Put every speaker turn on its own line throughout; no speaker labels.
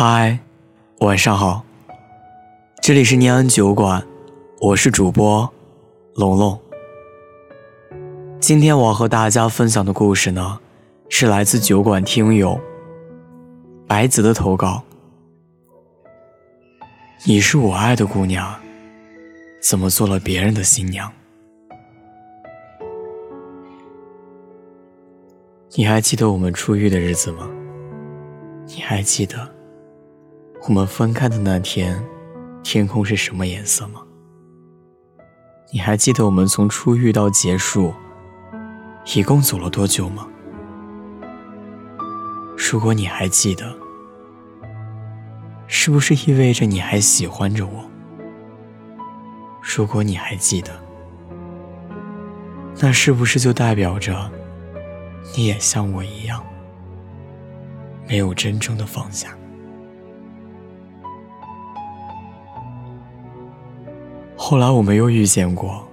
嗨，晚上好，这里是念安酒馆，我是主播龙龙。今天我要和大家分享的故事呢，是来自酒馆听友白子的投稿。你是我爱的姑娘，怎么做了别人的新娘？你还记得我们初遇的日子吗？你还记得？我们分开的那天，天空是什么颜色吗？你还记得我们从初遇到结束，一共走了多久吗？如果你还记得，是不是意味着你还喜欢着我？如果你还记得，那是不是就代表着你也像我一样，没有真正的放下？后来我们又遇见过，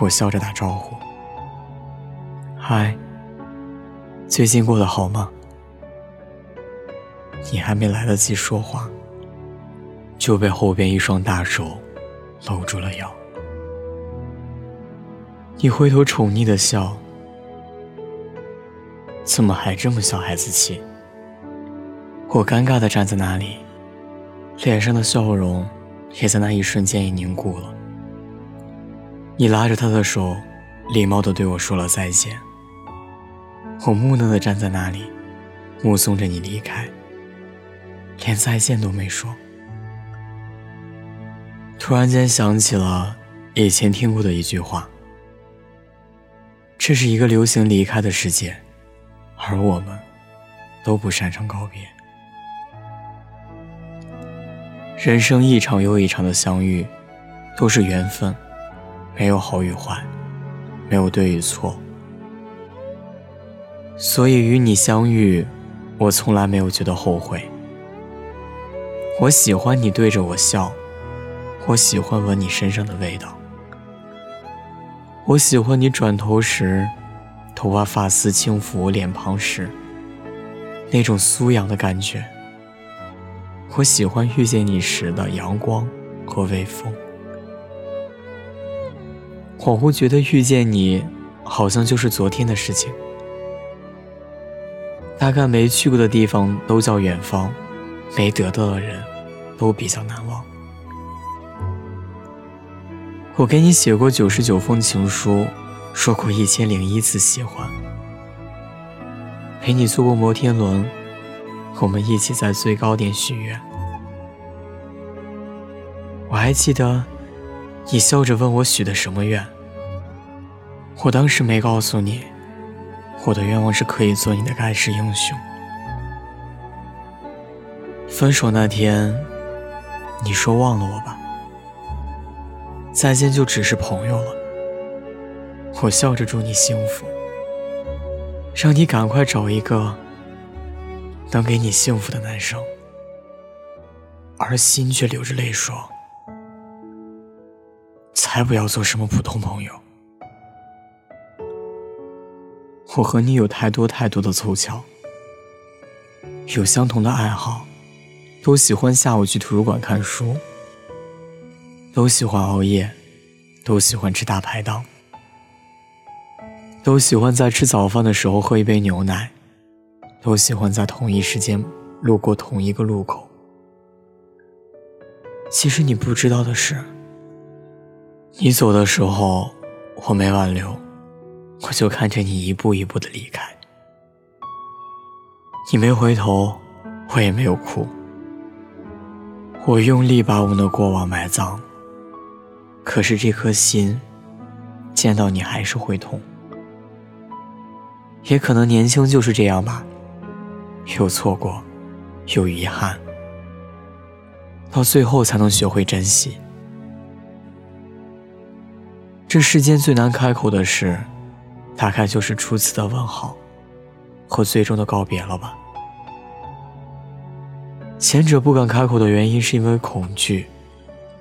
我笑着打招呼：“嗨，最近过得好吗？”你还没来得及说话，就被后边一双大手搂住了腰。你回头宠溺的笑：“怎么还这么小孩子气？”我尴尬的站在那里，脸上的笑容。也在那一瞬间已凝固了。你拉着他的手，礼貌地对我说了再见。我木讷地站在那里，目送着你离开，连再见都没说。突然间想起了以前听过的一句话：这是一个流行离开的世界，而我们都不擅长告别。人生一场又一场的相遇，都是缘分，没有好与坏，没有对与错。所以与你相遇，我从来没有觉得后悔。我喜欢你对着我笑，我喜欢闻你身上的味道，我喜欢你转头时，头发发丝轻拂我脸庞时，那种酥痒的感觉。我喜欢遇见你时的阳光和微风，恍惚觉得遇见你，好像就是昨天的事情。大概没去过的地方都叫远方，没得到的人，都比较难忘。我给你写过九十九封情书，说过一千零一次喜欢，陪你坐过摩天轮。我们一起在最高点许愿。我还记得，你笑着问我许的什么愿。我当时没告诉你，我的愿望是可以做你的盖世英雄。分手那天，你说忘了我吧，再见就只是朋友了。我笑着祝你幸福，让你赶快找一个。能给你幸福的男生，而心却流着泪说：“才不要做什么普通朋友。”我和你有太多太多的凑巧，有相同的爱好，都喜欢下午去图书馆看书，都喜欢熬夜，都喜欢吃大排档，都喜欢在吃早饭的时候喝一杯牛奶。都喜欢在同一时间路过同一个路口。其实你不知道的是，你走的时候我没挽留，我就看着你一步一步的离开。你没回头，我也没有哭。我用力把我们的过往埋葬，可是这颗心见到你还是会痛。也可能年轻就是这样吧。有错过，有遗憾，到最后才能学会珍惜。这世间最难开口的事，大概就是初次的问好，和最终的告别了吧。前者不敢开口的原因是因为恐惧，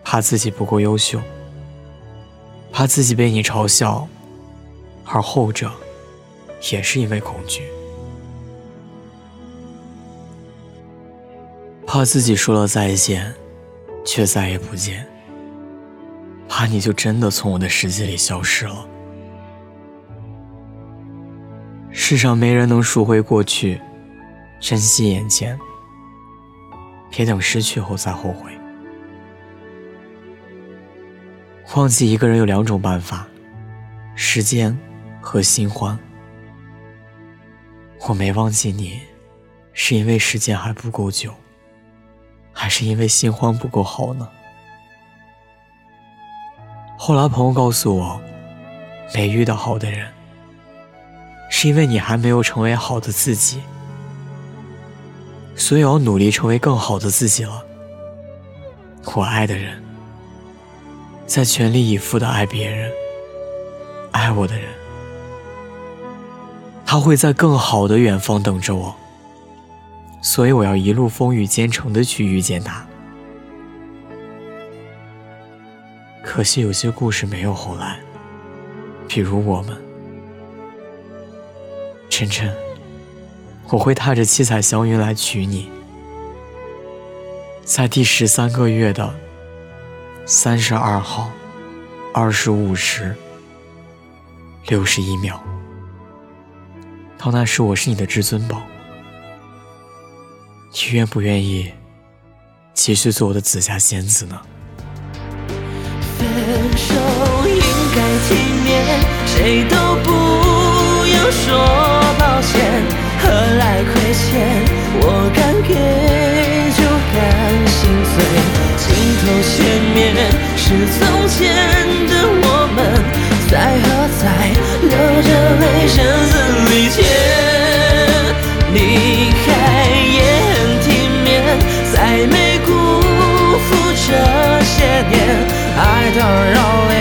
怕自己不够优秀，怕自己被你嘲笑；而后者，也是因为恐惧。怕自己说了再见，却再也不见。怕你就真的从我的世界里消失了。世上没人能赎回过去，珍惜眼前，别等失去后再后悔。忘记一个人有两种办法：时间和新欢。我没忘记你，是因为时间还不够久，还是因为新欢不够好呢？后来朋友告诉我，没遇到好的人，是因为你还没有成为好的自己，所以要努力成为更好的自己了。我爱的人，在全力以赴的爱别人，爱我的人。他会在更好的远方等着我，所以我要一路风雨兼程的去遇见他。可惜有些故事没有后来，比如我们。晨晨，我会踏着七彩祥云来娶你，在第十三个月的三十二号二十五时六十一秒。到那时，我是你的至尊宝，你愿不愿意继续做我的紫霞仙子呢？
分手应该体面，谁都不要说抱歉，何来亏欠？我敢给就敢心碎，镜头前面是从前的我们，在何在流着泪打扰也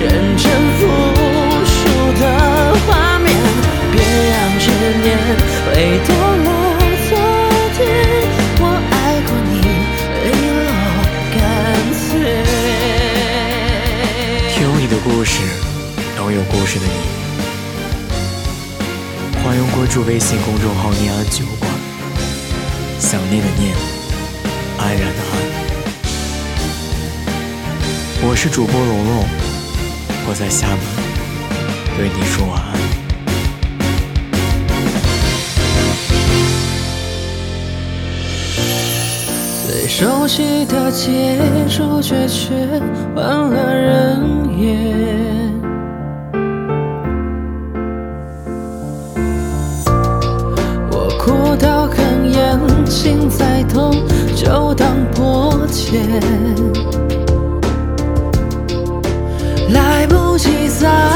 认真付出的画面，别让执念回到了昨天。我爱过你，利落干脆。
有你的故事，懂有故事的你。欢迎关注微信公众号“念安酒馆”，想念的念，安然的安。我是主播龙龙，我在厦门对你说晚安。
最熟悉的街，主角却换了人演。我哭到哽咽，心再痛就当破茧。不